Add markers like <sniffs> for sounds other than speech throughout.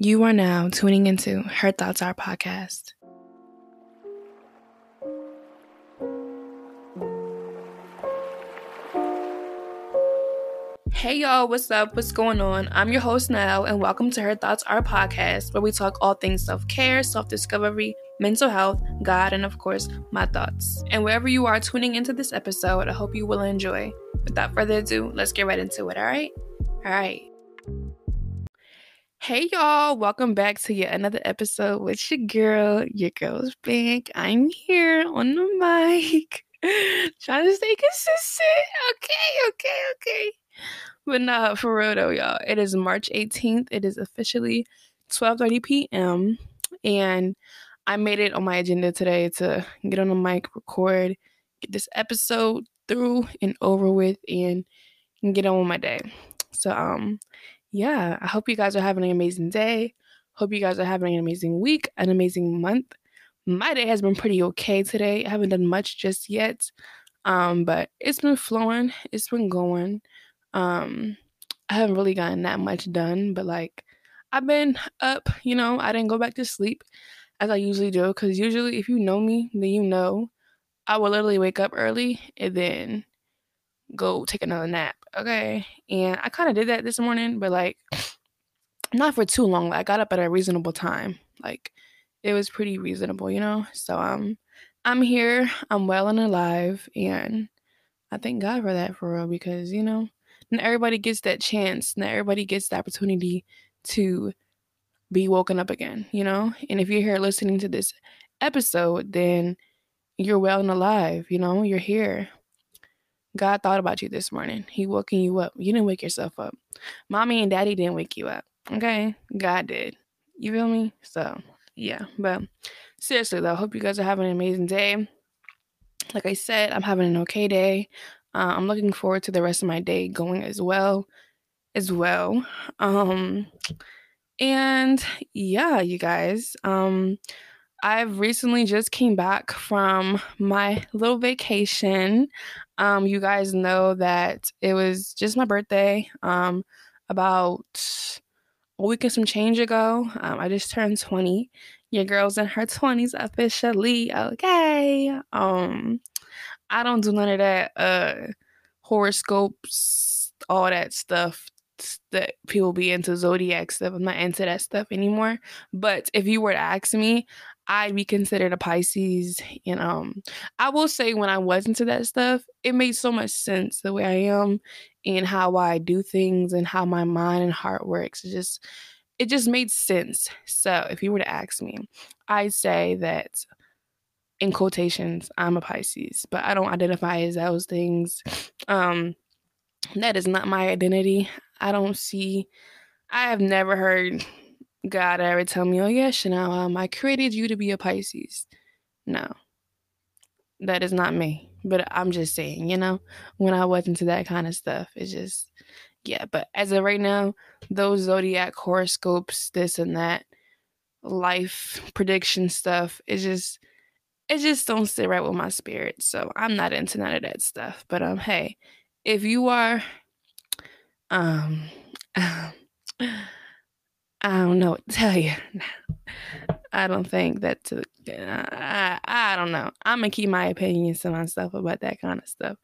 You are now tuning into Her Thoughts Are podcast. Hey y'all, what's up? What's going on? I'm your host now, and welcome to Her Thoughts Are podcast, where we talk all things self care, self discovery, mental health, God, and of course, my thoughts. And wherever you are tuning into this episode, I hope you will enjoy. Without further ado, let's get right into it, all right? All right. Hey y'all, welcome back to yet another episode with your girl. Your girl's back. I'm here on the mic. <laughs> Trying to stay consistent. Okay, okay, okay. But nah, for real though, y'all. It is March 18th. It is officially 12:30 p.m. And I made it on my agenda today to get on the mic, record, get this episode through and over with, and get on with my day. So um, yeah, I hope you guys are having an amazing day. Hope you guys are having an amazing week, an amazing month. My day has been pretty okay today. I haven't done much just yet. Um, but it's been flowing, it's been going. Um, I haven't really gotten that much done, but like I've been up, you know, I didn't go back to sleep as I usually do. Cause usually if you know me, then you know I will literally wake up early and then go take another nap. Okay. And I kind of did that this morning, but like not for too long. Like I got up at a reasonable time. Like it was pretty reasonable, you know? So um I'm here, I'm well and alive, and I thank God for that for real because, you know, not everybody gets that chance, not everybody gets the opportunity to be woken up again, you know? And if you're here listening to this episode, then you're well and alive, you know, you're here. God thought about you this morning. He woken you up. You didn't wake yourself up. Mommy and daddy didn't wake you up. Okay? God did. You feel me? So, yeah. But seriously, though, I hope you guys are having an amazing day. Like I said, I'm having an okay day. Uh, I'm looking forward to the rest of my day going as well. As well. Um, and yeah, you guys. Um, I've recently just came back from my little vacation. Um, you guys know that it was just my birthday. Um, about a week and some change ago. Um, I just turned 20. Your girl's in her 20s officially. Okay. Um, I don't do none of that uh horoscopes, all that stuff that people be into zodiac stuff. I'm not into that stuff anymore. But if you were to ask me, I'd be considered a Pisces. And um, I will say when I was into that stuff, it made so much sense the way I am and how I do things and how my mind and heart works. It just it just made sense. So if you were to ask me, I'd say that in quotations, I'm a Pisces, but I don't identify as those things. Um, that is not my identity. I don't see, I have never heard God ever tell me, oh, yeah, Chanel, um, I created you to be a Pisces. No, that is not me. But I'm just saying, you know, when I was into that kind of stuff, it's just, yeah. But as of right now, those zodiac horoscopes, this and that, life prediction stuff, it just, it just don't sit right with my spirit. So I'm not into none of that stuff. But um, hey, if you are, um, um I don't know what to tell you. <laughs> I don't think that. Uh, I I don't know. I'm gonna keep my opinions to myself about that kind of stuff.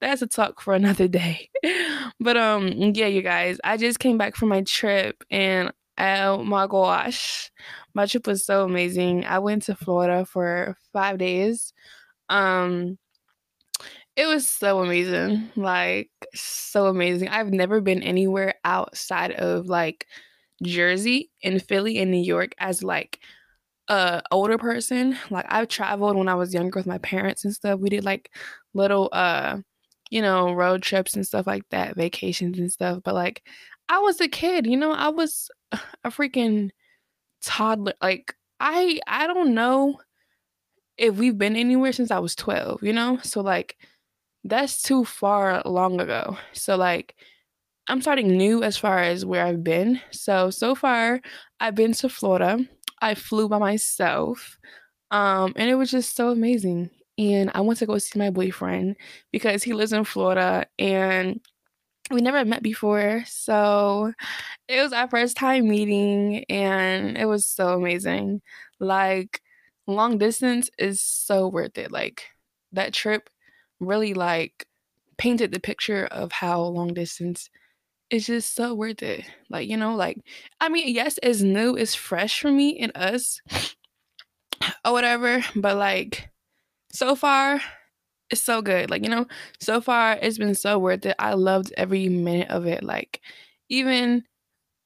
That's a talk for another day. <laughs> but um, yeah, you guys. I just came back from my trip, and oh my gosh, my trip was so amazing. I went to Florida for five days. Um, it was so amazing. Like so amazing. I've never been anywhere outside of like Jersey and Philly and New York as like a older person. Like I've traveled when I was younger with my parents and stuff. We did like little uh you know, road trips and stuff like that, vacations and stuff. But like I was a kid, you know, I was a freaking toddler. Like I I don't know if we've been anywhere since I was 12, you know? So like that's too far long ago. So like I'm starting new as far as where I've been. So so far I've been to Florida. I flew by myself. Um and it was just so amazing. And I went to go see my boyfriend because he lives in Florida and we never met before. So it was our first time meeting and it was so amazing. Like long distance is so worth it. Like that trip really like painted the picture of how long distance is just so worth it. Like, you know, like I mean, yes, it's new, it's fresh for me and us or whatever, but like so far it's so good. Like, you know, so far it's been so worth it. I loved every minute of it. Like, even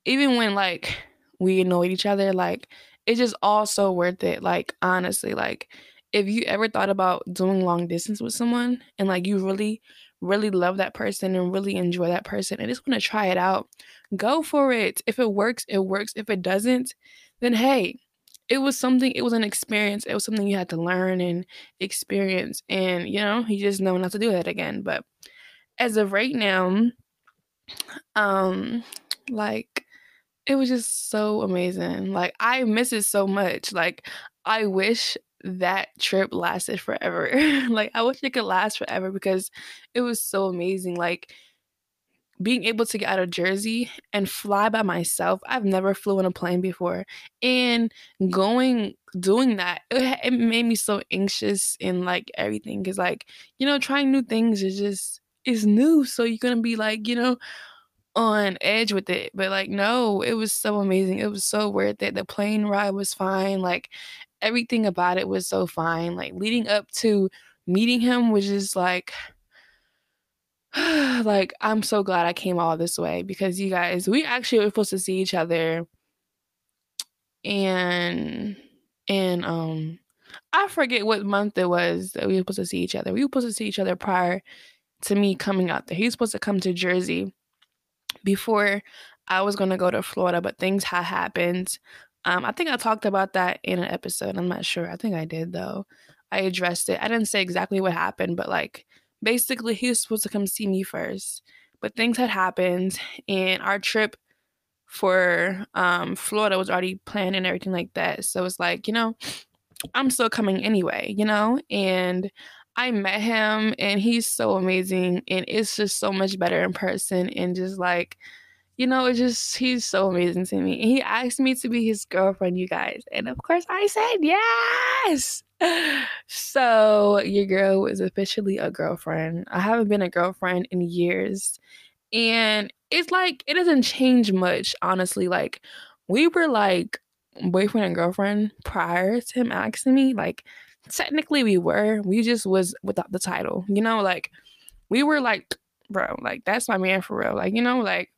even when like we annoyed each other, like it's just all so worth it. Like, honestly, like if you ever thought about doing long distance with someone and like you really, really love that person and really enjoy that person and just want to try it out, go for it. If it works, it works. If it doesn't, then hey, it was something it was an experience. It was something you had to learn and experience and you know you just know not to do that again. But as of right now um like it was just so amazing. Like i miss it so much. Like i wish that trip lasted forever <laughs> like i wish it could last forever because it was so amazing like being able to get out of Jersey and fly by myself. I've never flew in a plane before. And going doing that, it, it made me so anxious and like everything cuz like, you know, trying new things is just is new, so you're going to be like, you know, on edge with it. But like no, it was so amazing. It was so worth it. The plane ride was fine. Like everything about it was so fine. Like leading up to meeting him was just like <sighs> like I'm so glad I came all this way because you guys, we actually were supposed to see each other and and um I forget what month it was that we were supposed to see each other. We were supposed to see each other prior to me coming out there. He was supposed to come to Jersey before I was gonna go to Florida, but things had happened. Um, I think I talked about that in an episode. I'm not sure. I think I did though. I addressed it. I didn't say exactly what happened, but like basically he was supposed to come see me first, but things had happened and our trip for um, Florida was already planned and everything like that. So it's like, you know, I'm still coming anyway, you know? And I met him and he's so amazing and it's just so much better in person and just like you know, it's just he's so amazing to me. He asked me to be his girlfriend, you guys. And of course I said yes <sighs> so your girl is officially a girlfriend. I haven't been a girlfriend in years. And it's like it doesn't change much, honestly. Like we were like boyfriend and girlfriend prior to him asking me. Like technically we were. We just was without the title. You know, like we were like, bro, like that's my man for real. Like, you know, like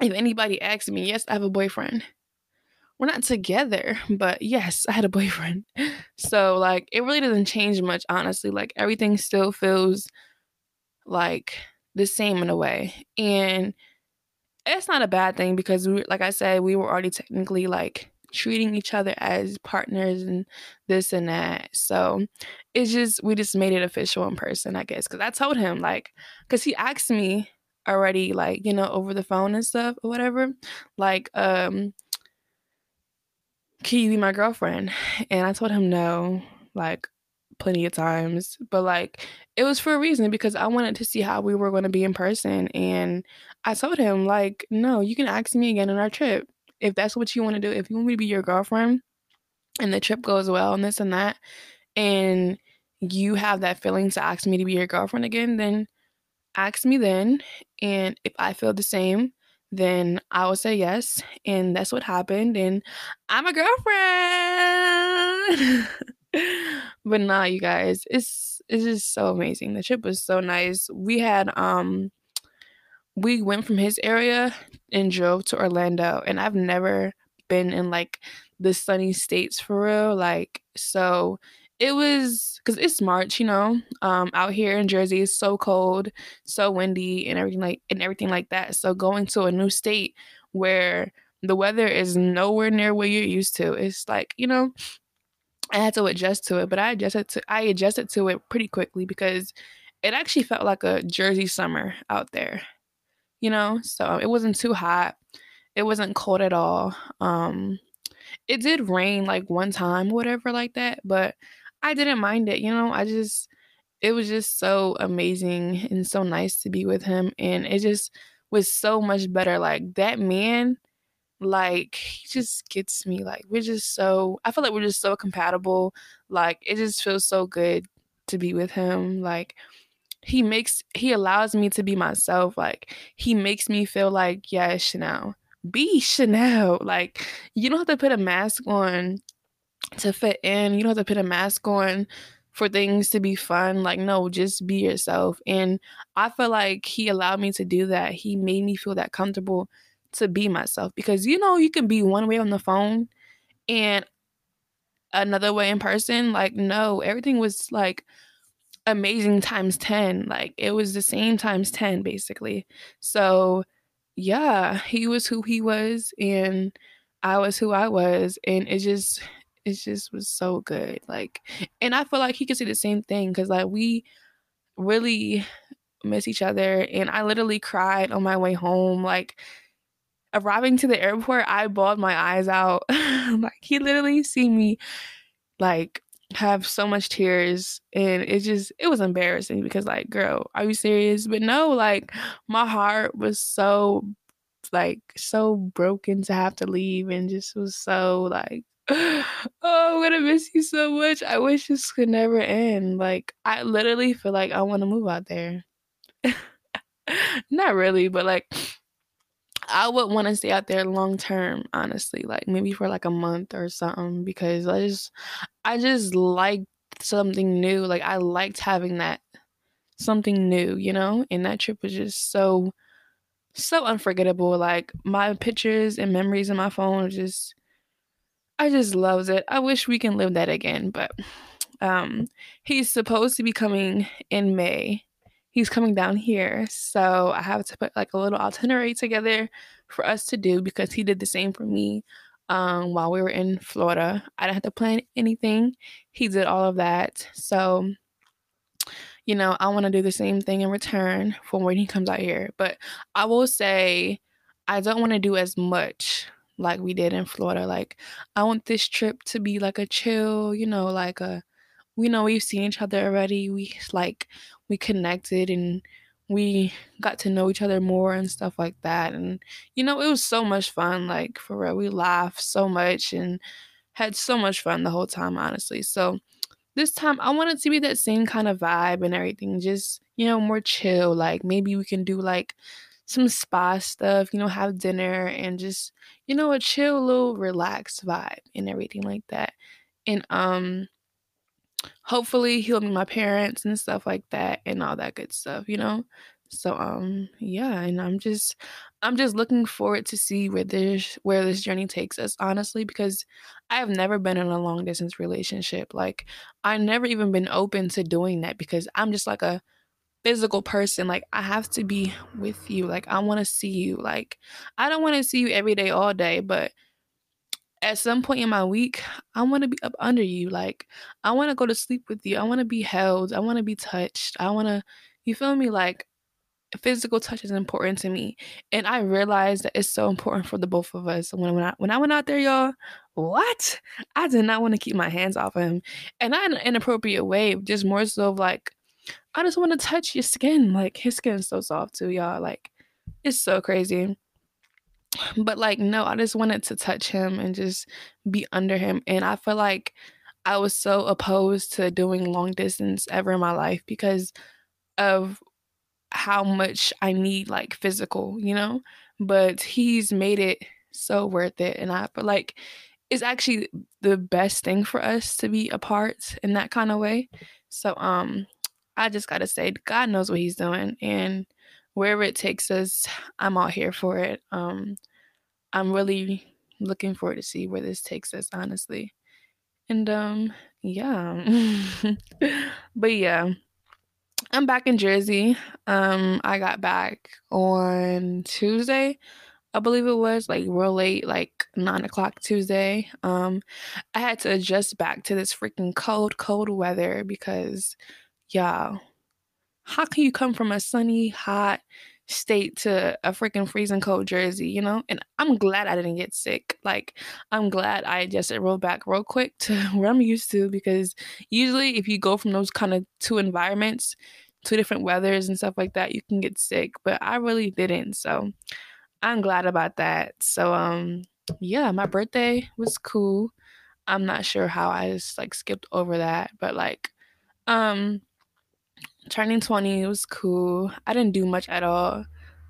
if anybody asks me, yes, I have a boyfriend we're not together, but yes, I had a boyfriend. <laughs> So like it really doesn't change much, honestly. Like everything still feels like the same in a way. And it's not a bad thing because we like I said, we were already technically like treating each other as partners and this and that. So it's just we just made it official in person, I guess. Cause I told him like cause he asked me already like, you know, over the phone and stuff or whatever. Like, um, can you be my girlfriend? <sighs> And I told him no, like plenty of times. But like it was for a reason because I wanted to see how we were going to be in person. And I told him, like, no, you can ask me again on our trip. If that's what you want to do, if you want me to be your girlfriend and the trip goes well and this and that, and you have that feeling to ask me to be your girlfriend again, then ask me then. And if I feel the same, then I would say yes. And that's what happened. And I'm a girlfriend. <laughs> but nah, you guys, it's it's just so amazing. The trip was so nice. We had um we went from his area and drove to Orlando and I've never been in like the sunny states for real. Like so it was because it's March, you know, um, out here in Jersey, it's so cold, so windy, and everything like and everything like that. So going to a new state where the weather is nowhere near where you're used to, it's like you know, I had to adjust to it, but I adjusted to I adjusted to it pretty quickly because it actually felt like a Jersey summer out there, you know. So it wasn't too hot, it wasn't cold at all. Um, it did rain like one time, whatever, like that, but I didn't mind it, you know. I just it was just so amazing and so nice to be with him. And it just was so much better. Like that man, like he just gets me. Like we're just so I feel like we're just so compatible. Like it just feels so good to be with him. Like he makes he allows me to be myself. Like he makes me feel like, yeah, Chanel. Be Chanel. <laughs> Like you don't have to put a mask on to fit in. You don't have to put a mask on for things to be fun. Like, no, just be yourself. And I feel like he allowed me to do that. He made me feel that comfortable to be myself because you know, you can be one way on the phone and another way in person. Like, no, everything was like amazing times 10. Like, it was the same times 10, basically. So, yeah, he was who he was, and I was who I was. And it just, it just was so good. Like, and I feel like he could see the same thing because like we really miss each other. And I literally cried on my way home. Like, arriving to the airport, I bawled my eyes out. <laughs> like, he literally see me like have so much tears and it just it was embarrassing because like girl are you serious but no like my heart was so like so broken to have to leave and just was so like <laughs> oh, I'm gonna miss you so much. I wish this could never end. Like, I literally feel like I want to move out there. <laughs> Not really, but like, I would want to stay out there long term, honestly. Like, maybe for like a month or something, because I just, I just like something new. Like, I liked having that something new, you know? And that trip was just so, so unforgettable. Like, my pictures and memories in my phone just, I just loves it. I wish we can live that again, but um he's supposed to be coming in May. He's coming down here, so I have to put like a little itinerary together for us to do because he did the same for me um, while we were in Florida. I didn't have to plan anything. He did all of that. So, you know, I want to do the same thing in return for when he comes out here. But I will say I don't want to do as much like we did in Florida. Like, I want this trip to be like a chill, you know, like a, we know we've seen each other already. We like, we connected and we got to know each other more and stuff like that. And, you know, it was so much fun. Like, for real, we laughed so much and had so much fun the whole time, honestly. So, this time I wanted to be that same kind of vibe and everything, just, you know, more chill. Like, maybe we can do like some spa stuff, you know, have dinner and just, you know, a chill little relaxed vibe and everything like that. And um hopefully he'll meet my parents and stuff like that and all that good stuff, you know? So um yeah, and I'm just I'm just looking forward to see where this where this journey takes us, honestly, because I have never been in a long distance relationship. Like I never even been open to doing that because I'm just like a physical person. Like I have to be with you. Like I want to see you. Like I don't want to see you every day all day, but at some point in my week, I want to be up under you. Like I want to go to sleep with you. I want to be held. I want to be touched. I want to you feel me like physical touch is important to me and i realized that it's so important for the both of us when, when i when i went out there y'all what i did not want to keep my hands off of him and not in an inappropriate way just more so of like I just want to touch your skin. Like his skin's so soft too, y'all. Like it's so crazy. But like no, I just wanted to touch him and just be under him. And I feel like I was so opposed to doing long distance ever in my life because of how much I need like physical, you know? But he's made it so worth it. And I feel like it's actually the best thing for us to be apart in that kind of way. So um I just gotta say, God knows what He's doing, and wherever it takes us, I'm all here for it. Um, I'm really looking forward to see where this takes us, honestly. And um, yeah, <laughs> but yeah, I'm back in Jersey. Um, I got back on Tuesday. I believe it was like real late, like nine o'clock Tuesday. Um, I had to adjust back to this freaking cold, cold weather because y'all, how can you come from a sunny, hot state to a freaking freezing cold Jersey, you know? And I'm glad I didn't get sick. Like, I'm glad I adjusted rolled back real quick to <laughs> where I'm used to because usually if you go from those kind of two environments, two different weathers and stuff like that, you can get sick. But I really didn't. So I'm glad about that. So um yeah, my birthday was cool. I'm not sure how I just like skipped over that, but like um turning 20 was cool. I didn't do much at all.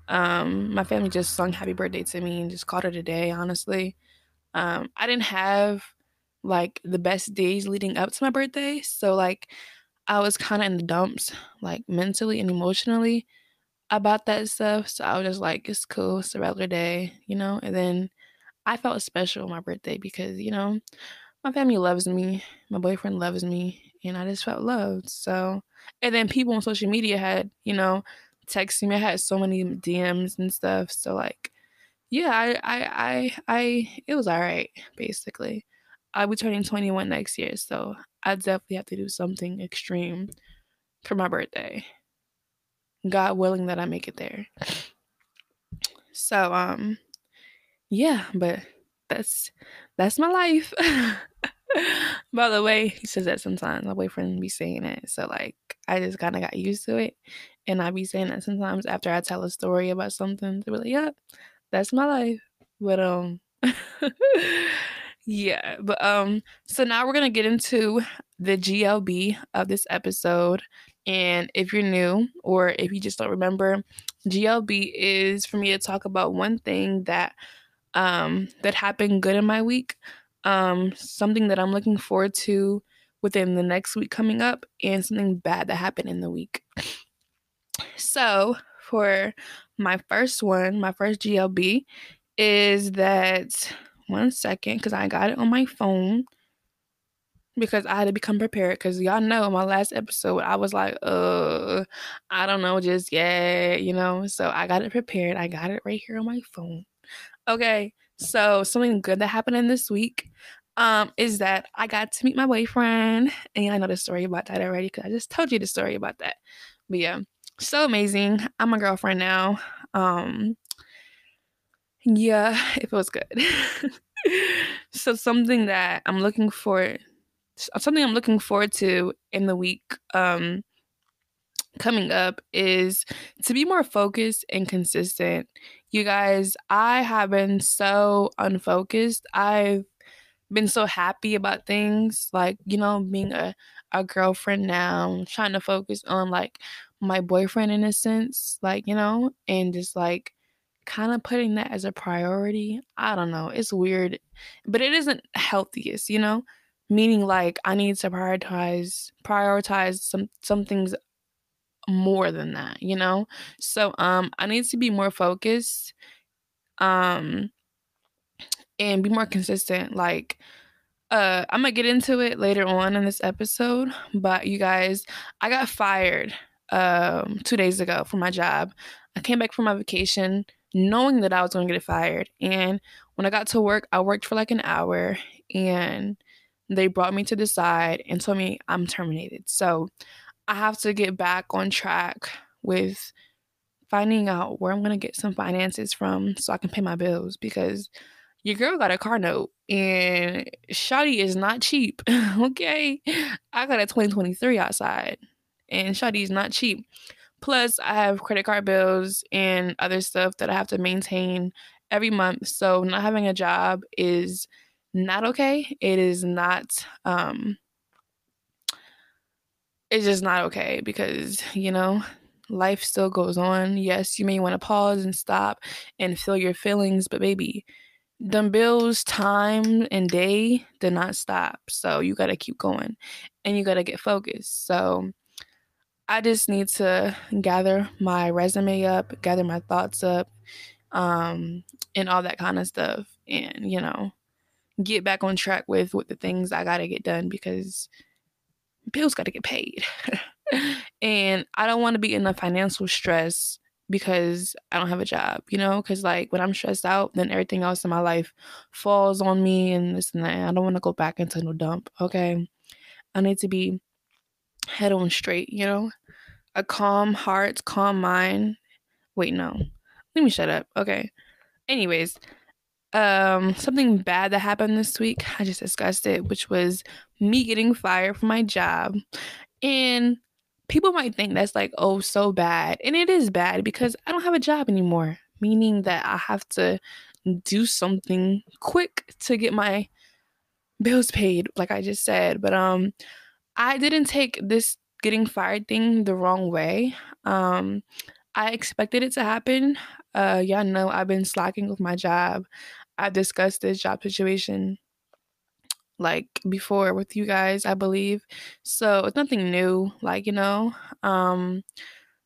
Um, my family just sung happy birthday to me and just called it a day, honestly. Um, I didn't have like the best days leading up to my birthday. So like I was kind of in the dumps, like mentally and emotionally about that stuff. So I was just like, it's cool, it's a regular day, you know? And then I felt special on my birthday because, you know, my family loves me, my boyfriend loves me, and I just felt loved. So, and then people on social media had, you know, texting me. I had so many DMs and stuff. So like, yeah, I, I, I, I it was all right, basically. I'll be turning 21 next year, so I definitely have to do something extreme for my birthday. God willing that I make it there. So, um, yeah, but that's that's my life. <laughs> <laughs> By the way, he says that sometimes. My boyfriend be saying it. So like I just kinda got used to it. And I be saying that sometimes after I tell a story about something, they be like, Yep, that's my life. But um <laughs> yeah, but um so now we're gonna get into the GLB of this episode. And if you're new or if you just don't remember, GLB is for me to talk about one thing that um that happened good in my week um, something that I'm looking forward to within the next week coming up, and something bad that happened in the week. So, for my first one, my first GLB is that one second because I got it on my phone because I had to become prepared. Because y'all know my last episode, I was like, uh, I don't know, just yeah, you know. So I got it prepared. I got it right here on my phone. Okay, so something good that happened in this week um, is that I got to meet my boyfriend, and I know the story about that already because I just told you the story about that. But yeah, so amazing. I'm a girlfriend now. Um, yeah, <laughs> it feels good. <laughs> so something that I'm looking for, something I'm looking forward to in the week um, coming up is to be more focused and consistent you guys, I have been so unfocused. I've been so happy about things like, you know, being a, a girlfriend now, trying to focus on like my boyfriend in a sense, like, you know, and just like kind of putting that as a priority. I don't know. It's weird, but it isn't healthiest, you know? Meaning like I need to prioritize prioritize some some things more than that, you know? So um I need to be more focused um and be more consistent like uh I'm going to get into it later on in this episode, but you guys, I got fired um 2 days ago from my job. I came back from my vacation knowing that I was going to get fired and when I got to work, I worked for like an hour and they brought me to the side and told me I'm terminated. So I have to get back on track with finding out where I'm going to get some finances from so I can pay my bills because your girl got a car note and Shotty is not cheap. <laughs> okay. I got a 2023 outside and Shotty is not cheap. Plus, I have credit card bills and other stuff that I have to maintain every month. So, not having a job is not okay. It is not um it's just not okay because, you know, life still goes on. Yes, you may want to pause and stop and feel your feelings, but baby, them bills, time, and day did not stop. So you got to keep going and you got to get focused. So I just need to gather my resume up, gather my thoughts up, um, and all that kind of stuff. And, you know, get back on track with with the things I got to get done because bills got to get paid. <laughs> and I don't want to be in a financial stress because I don't have a job, you know? Because, like, when I'm stressed out, then everything else in my life falls on me and this and that. I don't want to go back into no dump, okay? I need to be head on straight, you know? A calm heart, calm mind, Wait, no. Let me shut up. Okay. Anyways, um something bad that happened this week. I just discussed it, which was me getting fired from my job. And people might think that's like, oh, so bad. And it is bad because I don't have a job anymore, meaning that I have to do something quick to get my bills paid, like I just said. But um I didn't take this getting fired thing the wrong way. Um I expected it to happen. Uh y'all know I've been slacking with my job. I've discussed this job situation like before with you guys, I believe. So it's nothing new, like, you know. Um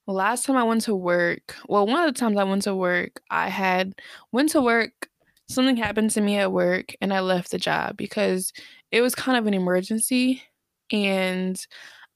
last time I went to work, well, one of the times I went to work, I had went to work, something happened to me at work and I left the job because it was kind of an emergency and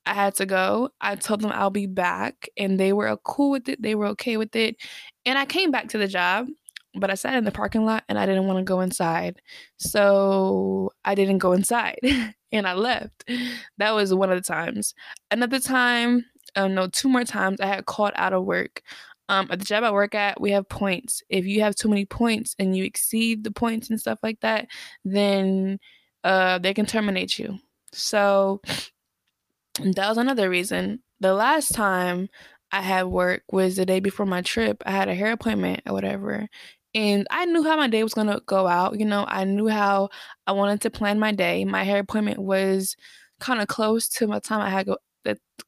I had to go. I told them I'll be back and they were cool with it. They were okay with it. And I came back to the job but I sat in the parking lot and I didn't want to go inside. So I didn't go inside <laughs> and I left. That was one of the times. Another time, uh, no, two more times, I had called out of work. Um, at the job I work at, we have points. If you have too many points and you exceed the points and stuff like that, then uh, they can terminate you. So <sniffs> that was another reason. The last time I had work was the day before my trip. I had a hair appointment or whatever. And I knew how my day was gonna go out. You know, I knew how I wanted to plan my day. My hair appointment was kind of close to my time I had to go.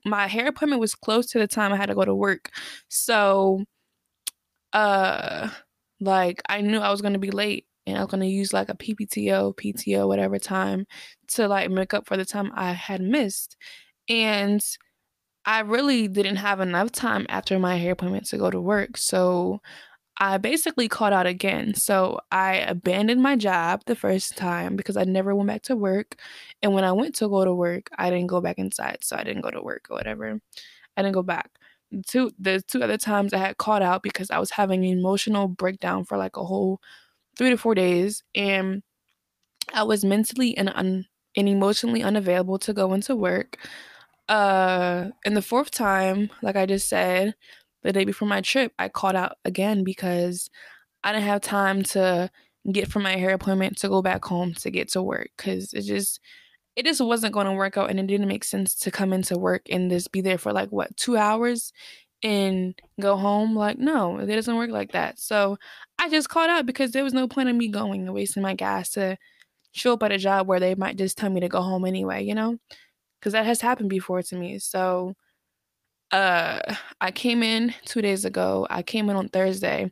My hair appointment was close to the time I had to go to work. So, uh, like I knew I was gonna be late, and I was gonna use like a PPTO, PTO, whatever time to like make up for the time I had missed. And I really didn't have enough time after my hair appointment to go to work. So I basically caught out again. So I abandoned my job the first time because I never went back to work. And when I went to go to work, I didn't go back inside. So I didn't go to work or whatever. I didn't go back. Two the two other times I had caught out because I was having an emotional breakdown for like a whole three to four days. And I was mentally and un- and emotionally unavailable to go into work. Uh and the fourth time, like I just said, the day before my trip, I called out again because I didn't have time to get from my hair appointment to go back home to get to work because it just it just wasn't going to work out and it didn't make sense to come into work and just be there for like what two hours and go home? Like no it doesn't work like that. So i just called out because there was no point in me going and wasting my gas to show up at a job where they might just tell me to go home anyway you know? Because that has happened before to me. So uh I came in two days ago. I came in on Thursday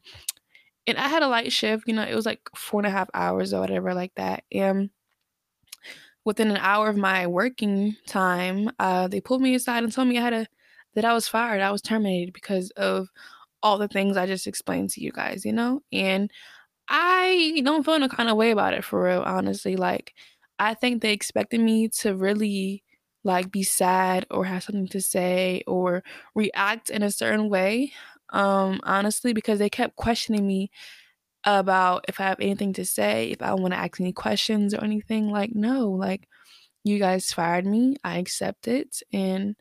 and I had a light shift, you know, it was like four and a half hours or whatever like that. And within an hour of my working time, uh, they pulled me aside and told me I had a that I was fired. I was terminated because of all the things I just explained to you guys, you know? And I don't feel no kind of way about it for real, honestly. Like I think they expected me to really like be sad or have something to say or react in a certain way um honestly because they kept questioning me about if I have anything to say, if I want to ask any questions or anything. Like, no, like you guys fired me, I accept it, and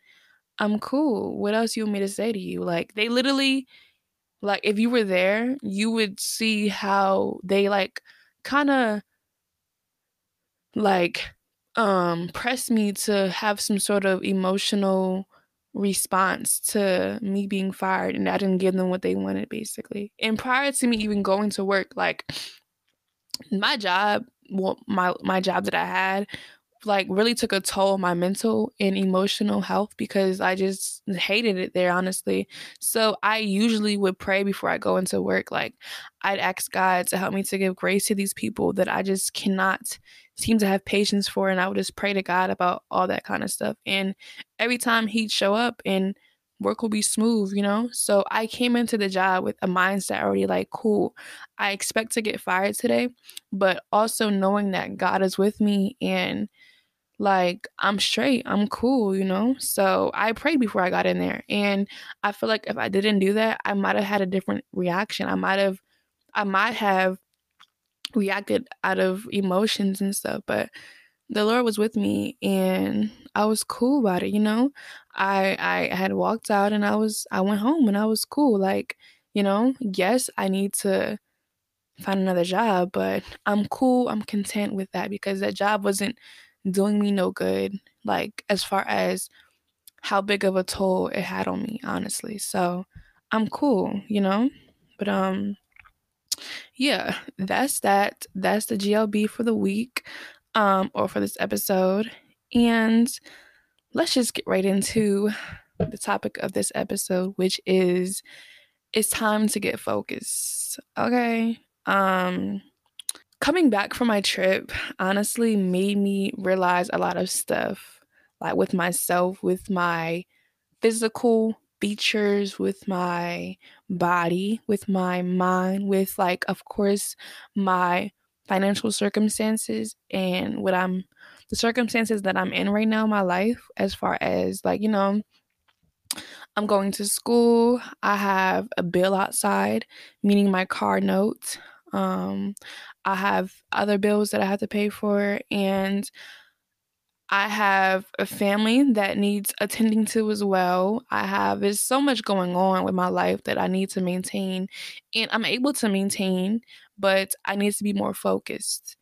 I'm cool. What else you want me to say to you? Like, they literally, like, if you were there, you would see how they like kind of like um pressed me to have some sort of emotional response to me being fired and I didn't give them what they wanted basically. And prior to me even going to work like my job, well my my job that I had like really took a toll on my mental and emotional health because I just hated it there honestly. So I usually would pray before I go into work like I'd ask God to help me to give grace to these people that I just cannot seem to have patience for and I would just pray to God about all that kind of stuff. And every time he'd show up and work will be smooth, you know? So I came into the job with a mindset already like, cool, I expect to get fired today, but also knowing that God is with me and like I'm straight, I'm cool, you know? So I prayed before I got in there. And I feel like if I didn't do that, I might have had a different reaction. I might have I might have reacted out of emotions and stuff, but the Lord was with me and I was cool about it, you know? I I had walked out and I was I went home and I was cool. Like You know, yes, I need to find another job, but I'm cool. I'm content with that because that job wasn't doing me no good, like as far as how big of a toll it had on me, honestly. So I'm cool, you know? But um yeah, that's that. That's the GLB for the week um or for this episode. And let's just get right into the topic of this episode, which is it's time to get focused. Okay? Um coming back from my trip honestly made me realize a lot of stuff like with myself, with my physical features, with my body, with my mind, with like of course my financial circumstances and what I'm the circumstances that I'm in right now in my life as far as like, you know, I'm going to school. I have a bill outside, meaning my car note. Um, I have other bills that I have to pay for, and I have a family that needs attending to as well. I have there's so much going on with my life that I need to maintain, and I'm able to maintain, but I need to be more focused.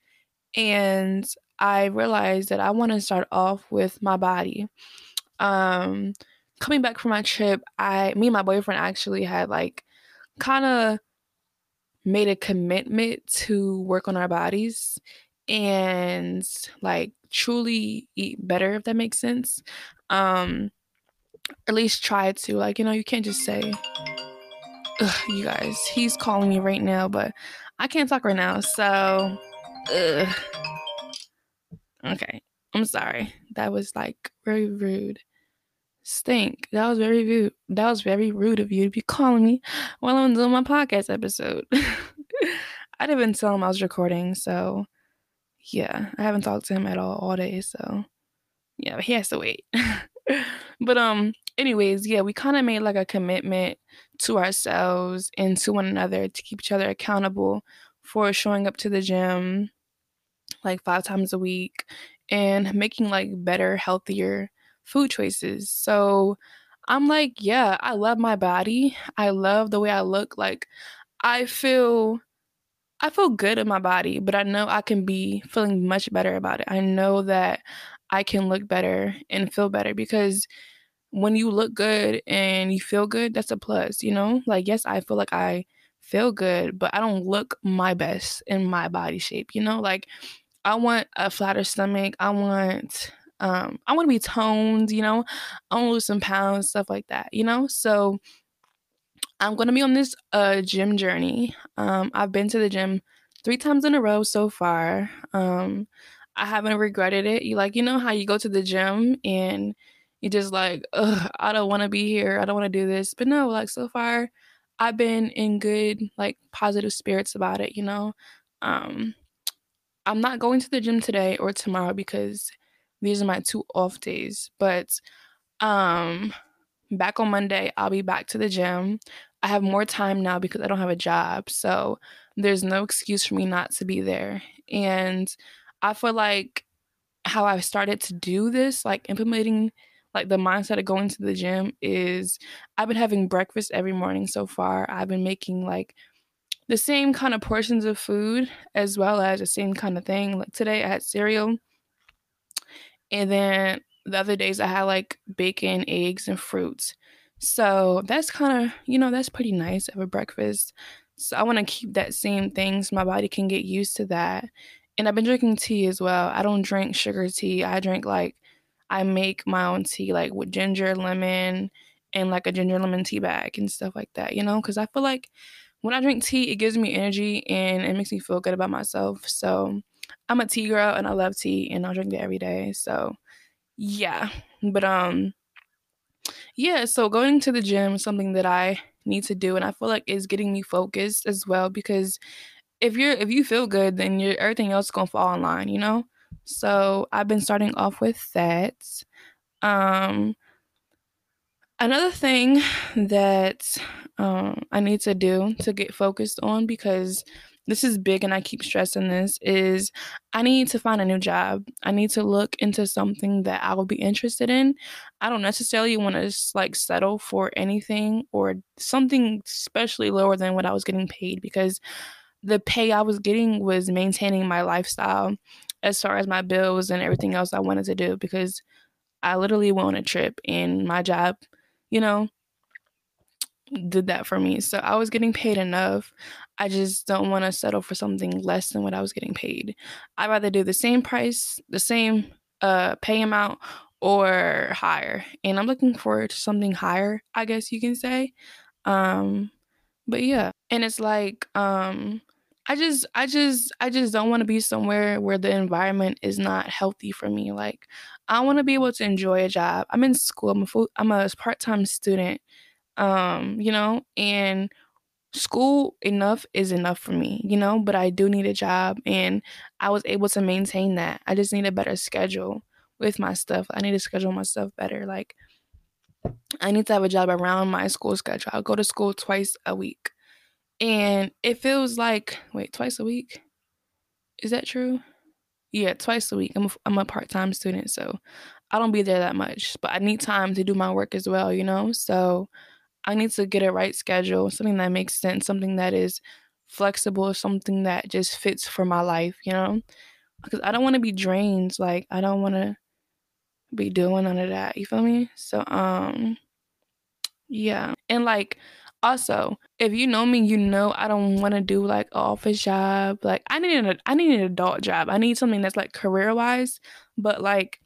And I realized that I want to start off with my body. Um, coming back from my trip, I me and my boyfriend actually had like kind of made a commitment to work on our bodies and like truly eat better if that makes sense. Um at least try to like you know you can't just say Ugh, you guys he's calling me right now but I can't talk right now so ugh. okay I'm sorry that was like very rude stink. That was very rude. That was very rude of you to be calling me while I'm doing my podcast episode. I didn't even tell him I was recording, so yeah, I haven't talked to him at all all day, so yeah, he has to wait. <laughs> but um, anyways, yeah, we kind of made like a commitment to ourselves and to one another to keep each other accountable for showing up to the gym like five times a week and making like better, healthier food choices. So I'm like, yeah, I love my body. I love the way I look. Like I feel I feel good in my body, but I know I can be feeling much better about it. I know that I can look better and feel better because when you look good and you feel good, that's a plus, you know? Like yes, I feel like I feel good, but I don't look my best in my body shape, you know? Like I want a flatter stomach. I want um, I want to be toned, you know, I want to lose some pounds, stuff like that, you know. So I'm gonna be on this uh gym journey. Um, I've been to the gym three times in a row so far. Um, I haven't regretted it. You like, you know how you go to the gym and you just like, I don't want to be here. I don't want to do this. But no, like so far, I've been in good, like positive spirits about it. You know, um, I'm not going to the gym today or tomorrow because these are my two off days. But um back on Monday, I'll be back to the gym. I have more time now because I don't have a job. So there's no excuse for me not to be there. And I feel like how I've started to do this, like implementing like the mindset of going to the gym is I've been having breakfast every morning so far. I've been making like the same kind of portions of food as well as the same kind of thing. Like today I had cereal and then the other days I had like bacon, eggs, and fruits. So that's kind of, you know, that's pretty nice of a breakfast. So I want to keep that same thing so my body can get used to that. And I've been drinking tea as well. I don't drink sugar tea. I drink like, I make my own tea, like with ginger, lemon, and like a ginger lemon tea bag and stuff like that, you know? Because I feel like when I drink tea, it gives me energy and it makes me feel good about myself. So I'm a tea girl and I love tea and I drink it every day. So yeah. But um yeah, so going to the gym is something that I need to do and I feel like is getting me focused as well because if you're if you feel good then your everything else is gonna fall in line, you know? So I've been starting off with that. Um another thing <sighs> that um I need to do to get focused on because this is big and I keep stressing this is I need to find a new job. I need to look into something that I will be interested in. I don't necessarily want to like settle for anything or something especially lower than what I was getting paid because the pay I was getting was maintaining my lifestyle as far as my bills and everything else I wanted to do because I literally went on a trip and my job, you know, did that for me. So I was getting paid enough. I just don't want to settle for something less than what I was getting paid. I'd rather do the same price, the same uh pay amount or higher. And I'm looking forward to something higher, I guess you can say. Um but yeah, and it's like um I just I just I just don't want to be somewhere where the environment is not healthy for me. Like I want to be able to enjoy a job. I'm in school. I'm a full, I'm a part-time student. Um, you know, and school enough is enough for me, you know, but I do need a job and I was able to maintain that. I just need a better schedule with my stuff. I need to schedule my stuff better. Like I need to have a job around my school schedule. I'll go to school twice a week. And it feels like wait, twice a week? Is that true? Yeah, twice a week. I'm a, I'm a part-time student, so I don't be there that much, but I need time to do my work as well, you know? So I need to get a right schedule, something that makes sense, something that is flexible, something that just fits for my life, you know? Because I don't want to be drained. Like, I don't want to be doing none of that. You feel me? So, um, yeah. And like, also, if you know me, you know I don't want to do like an office job. Like, I need an I need an adult job. I need something that's like career wise, but like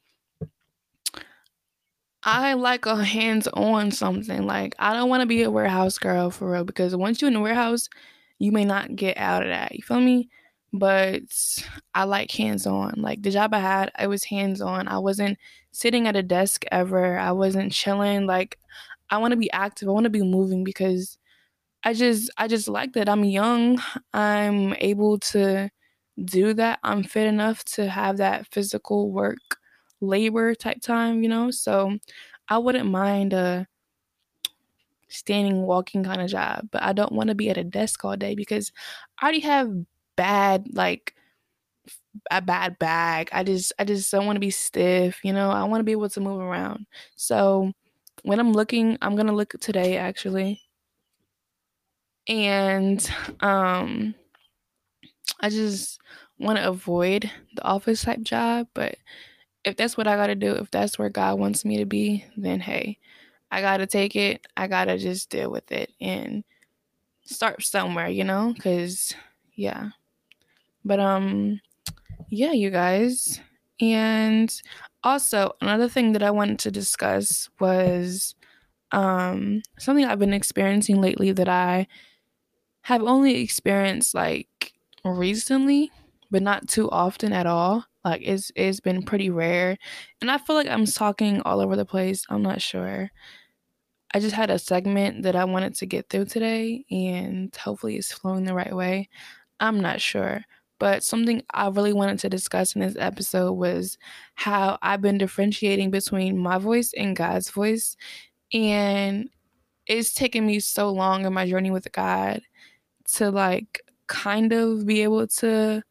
I like a hands on something. Like, I don't want to be a warehouse girl for real because once you're in the warehouse, you may not get out of that. You feel me? But I like hands on. Like, the job I had, I was hands on. I wasn't sitting at a desk ever, I wasn't chilling. Like, I want to be active, I want to be moving because I just, I just like that. I'm young, I'm able to do that. I'm fit enough to have that physical work labor type time, you know? So I wouldn't mind a standing, walking kind of job, but I don't want to be at a desk all day because I already have bad, like, a bad back. I just I just don't want to be stiff, you know. I want to be able to move around. So when I'm looking, I'm going to look today actually. And um I just want to avoid the office type job, but if that's what I got to do, if that's where God wants me to be, then hey, I got to take it. I got to just deal with it and start somewhere, you know? Cuz yeah. But um yeah, you guys. And also, another thing that I wanted to discuss was um something I've been experiencing lately that I have only experienced like recently, but not too often at all. Like it's it's been pretty rare. And I feel like I'm talking all over the place. I'm not sure. I just had a segment that I wanted to get through today and hopefully it's flowing the right way. I'm not sure. But something I really wanted to discuss in this episode was how I've been differentiating between my voice and God's voice. And it's taken me so long in my journey with God to like kind of be able to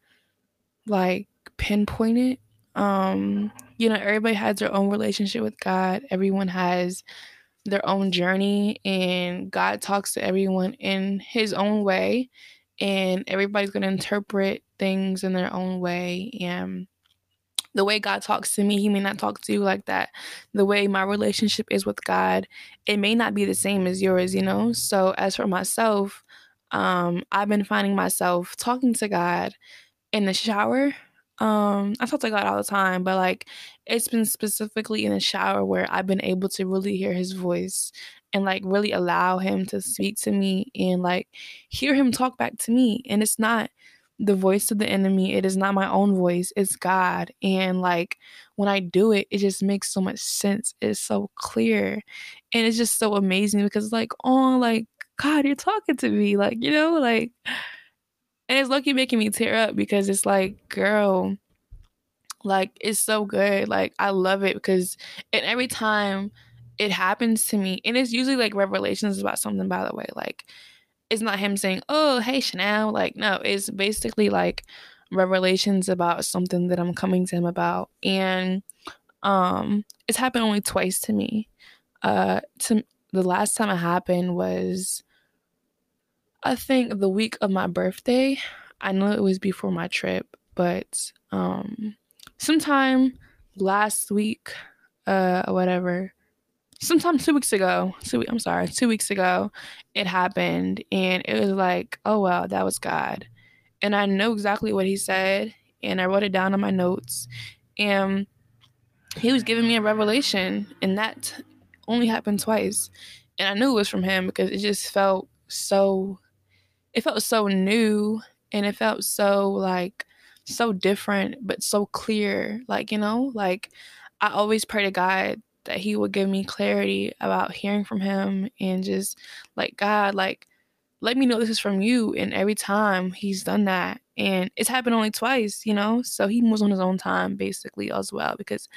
like pinpoint it. Um, you know, everybody has their own relationship with God. Everyone has their own journey and God talks to everyone in his own way and everybody's going to interpret things in their own way and the way God talks to me, He may not talk to you like that. The way my relationship is with God, it may not be the same as yours, you know? So, as for myself, um, I've been finding myself talking to God in the shower. Um, I talk to God all the time, but like it's been specifically in the shower where I've been able to really hear His voice and like really allow Him to speak to me and like hear Him talk back to me. And it's not the voice of the enemy. It is not my own voice, it's God. And like when I do it, it just makes so much sense. It's so clear. And it's just so amazing because, like, oh, like, God, you're talking to me. Like, you know, like, and it's lucky making me tear up because it's like, girl, like, it's so good. Like, I love it because, and every time it happens to me, and it's usually like revelations about something, by the way, like, it's not him saying, "Oh, hey Chanel." Like, no, it's basically like revelations about something that I'm coming to him about, and um, it's happened only twice to me. Uh, to the last time it happened was, I think the week of my birthday. I know it was before my trip, but um, sometime last week, uh, whatever, sometime two weeks ago, two, I'm sorry, two weeks ago, it happened. And it was like, oh, well, that was God. And I know exactly what he said. And I wrote it down on my notes. And he was giving me a revelation. And that only happened twice. And I knew it was from him because it just felt so, it felt so new. And it felt so like, so different, but so clear. Like, you know, like I always pray to God that he would give me clarity about hearing from him and just like God, like let me know this is from you. And every time he's done that, and it's happened only twice, you know. So he moves on his own time, basically, as well. Because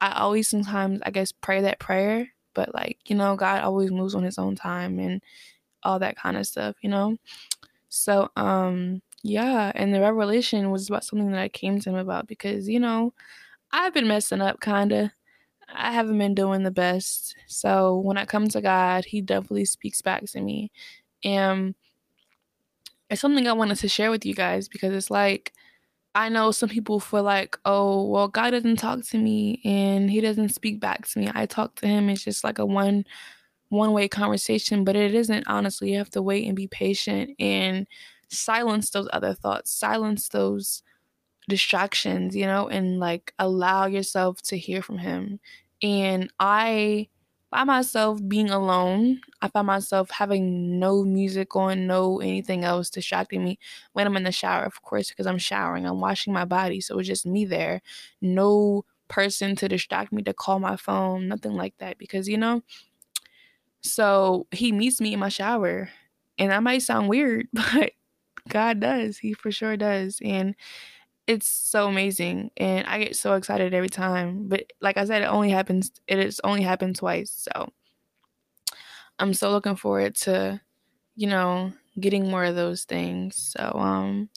I always sometimes I guess pray that prayer, but like you know, God always moves on his own time and all that kind of stuff, you know. So um yeah, and the revelation was about something that I came to him about because you know I've been messing up kind of I haven't been doing the best. So when I come to God, He definitely speaks back to me. And it's something I wanted to share with you guys because it's like, I know some people feel like, oh, well, God doesn't talk to me and He doesn't speak back to me. I talk to Him. It's just like a one one way conversation, but it isn't honestly. You have to wait and be patient and silence those other thoughts, silence those distractions, you know, and like allow yourself to hear from him. And I find myself being alone. I find myself having no music on, no anything else distracting me when I'm in the shower, of course, because I'm showering, I'm washing my body. So it's just me there. No person to distract me to call my phone, nothing like that. Because, you know, so he meets me in my shower. And that might sound weird, <laughs> but God does. He for sure does. And it's so amazing and I get so excited every time. But like I said, it only happens it has only happened twice. So I'm so looking forward to, you know, getting more of those things. So um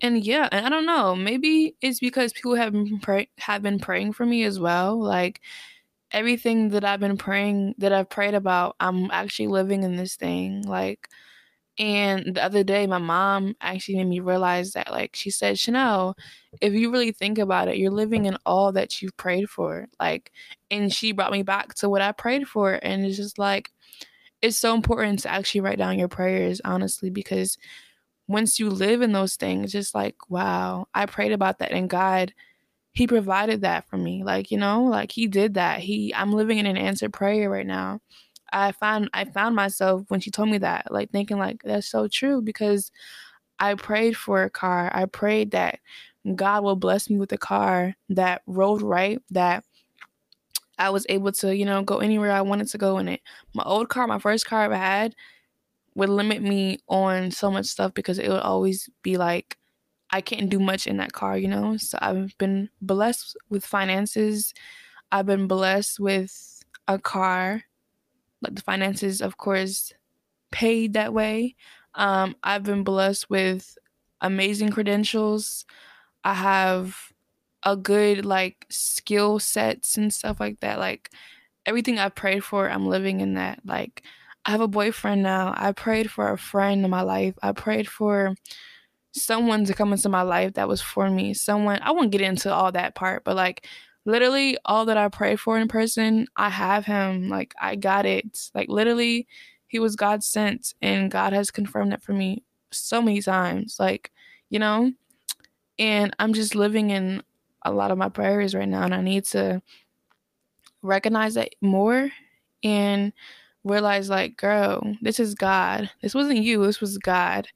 and yeah, and I don't know, maybe it's because people have been pray- have been praying for me as well. Like everything that I've been praying that I've prayed about, I'm actually living in this thing. Like and the other day, my mom actually made me realize that, like, she said, Chanel, if you really think about it, you're living in all that you've prayed for. Like, and she brought me back to what I prayed for. And it's just like, it's so important to actually write down your prayers, honestly, because once you live in those things, just like, wow, I prayed about that. And God, He provided that for me. Like, you know, like He did that. He, I'm living in an answered prayer right now. I found I found myself when she told me that, like thinking like that's so true because I prayed for a car. I prayed that God will bless me with a car that rode right, that I was able to, you know, go anywhere I wanted to go in it. My old car, my first car I had, would limit me on so much stuff because it would always be like I can't do much in that car, you know? So I've been blessed with finances. I've been blessed with a car like the finances, of course, paid that way. Um, I've been blessed with amazing credentials. I have a good like skill sets and stuff like that. Like everything I prayed for, I'm living in that. Like I have a boyfriend now. I prayed for a friend in my life. I prayed for someone to come into my life that was for me. Someone I won't get into all that part, but like literally all that I prayed for in person, I have him. Like I got it. Like literally he was God sent and God has confirmed that for me so many times. Like, you know? And I'm just living in a lot of my priorities right now and I need to recognize that more and realize like, girl, this is God. This wasn't you, this was God.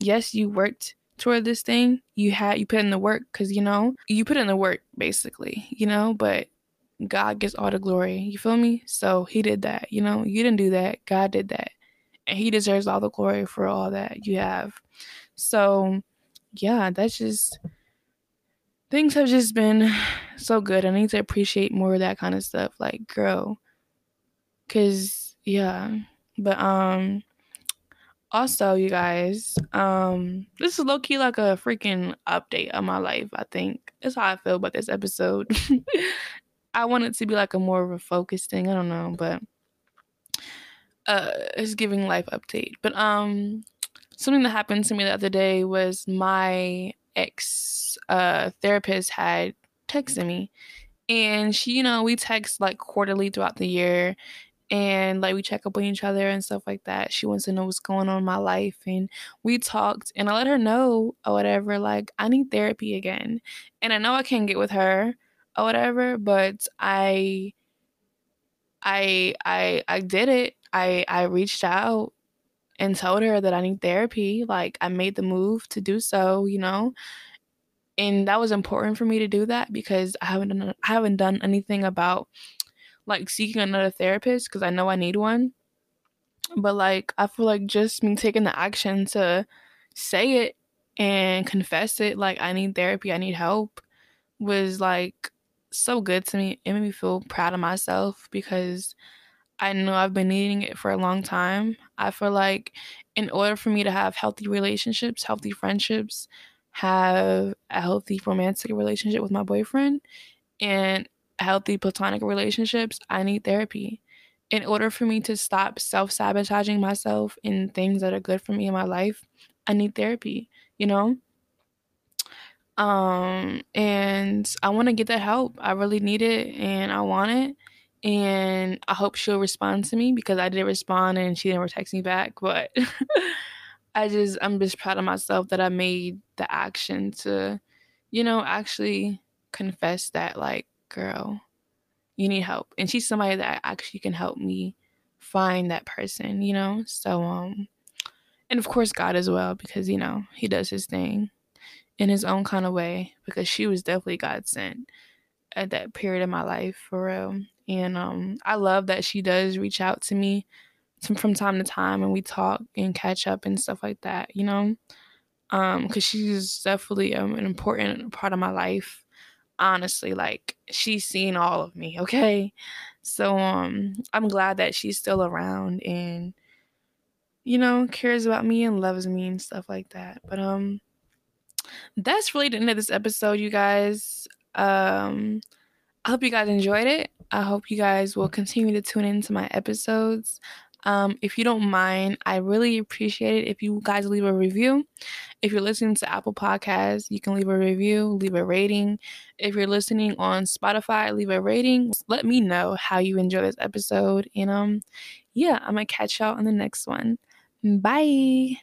Yes, you worked toward this thing, you had you put in the work because you know you put in the work basically, you know. But God gets all the glory. You feel me? So He did that. You know, you didn't do that. God did that, and He deserves all the glory for all that you have. So, yeah, that's just things have just been so good. I need to appreciate more of that kind of stuff. Like, girl, cause yeah, but um also, you guys, um, this is low key like a freaking update of my life. I think that's how I feel about this episode. <laughs> I want it to be like a more of a focused thing. I don't know, but uh, it's giving life update. But um, something that happened to me the other day was my ex uh therapist had texted me, and she, you know, we text like quarterly throughout the year, and like we check up on each other and stuff like that. She wants to know what's going on in my life and we talked and I let her know or whatever like I need therapy again. And I know I can't get with her or whatever, but I I I I did it. I I reached out and told her that I need therapy. Like I made the move to do so, you know. And that was important for me to do that because I haven't done I haven't done anything about like seeking another therapist because I know I need one. But like I feel like just me taking the action to say it and confess it, like I need therapy, I need help, was like so good to me. It made me feel proud of myself because I know I've been needing it for a long time. I feel like in order for me to have healthy relationships, healthy friendships, have a healthy romantic relationship with my boyfriend, and healthy platonic relationships, I need therapy. In order for me to stop self sabotaging myself in things that are good for me in my life, I need therapy, you know? Um, and I want to get that help. I really need it and I want it. And I hope she'll respond to me because I did respond and she never text me back. But <laughs> I just, I'm just proud of myself that I made the action to, you know, actually confess that, like, girl, you need help. And she's somebody that actually can help me find that person, you know? So, um, and of course, God as well, because, you know, He does His thing in His own kind of way, because she was definitely God sent at that period of my life, for real. And um, I love that she does reach out to me from time to time and we talk and catch up and stuff like that, you know? Um, because she's definitely um, an important part of my life honestly like she's seen all of me okay? So um i'm glad that she's still around and you know cares about me and loves me and stuff like that. But um that's really the end of this episode you guys. Um i hope you guys enjoyed it. I hope you guys will continue to tune into my episodes um, if you don't mind, I really appreciate it if you guys leave a review. If you're listening to Apple Podcasts, you can leave a review, leave a rating. If you're listening on Spotify, leave a rating. Let me know how you enjoy this episode. And um, yeah, I'm gonna catch y'all on the next one. Bye.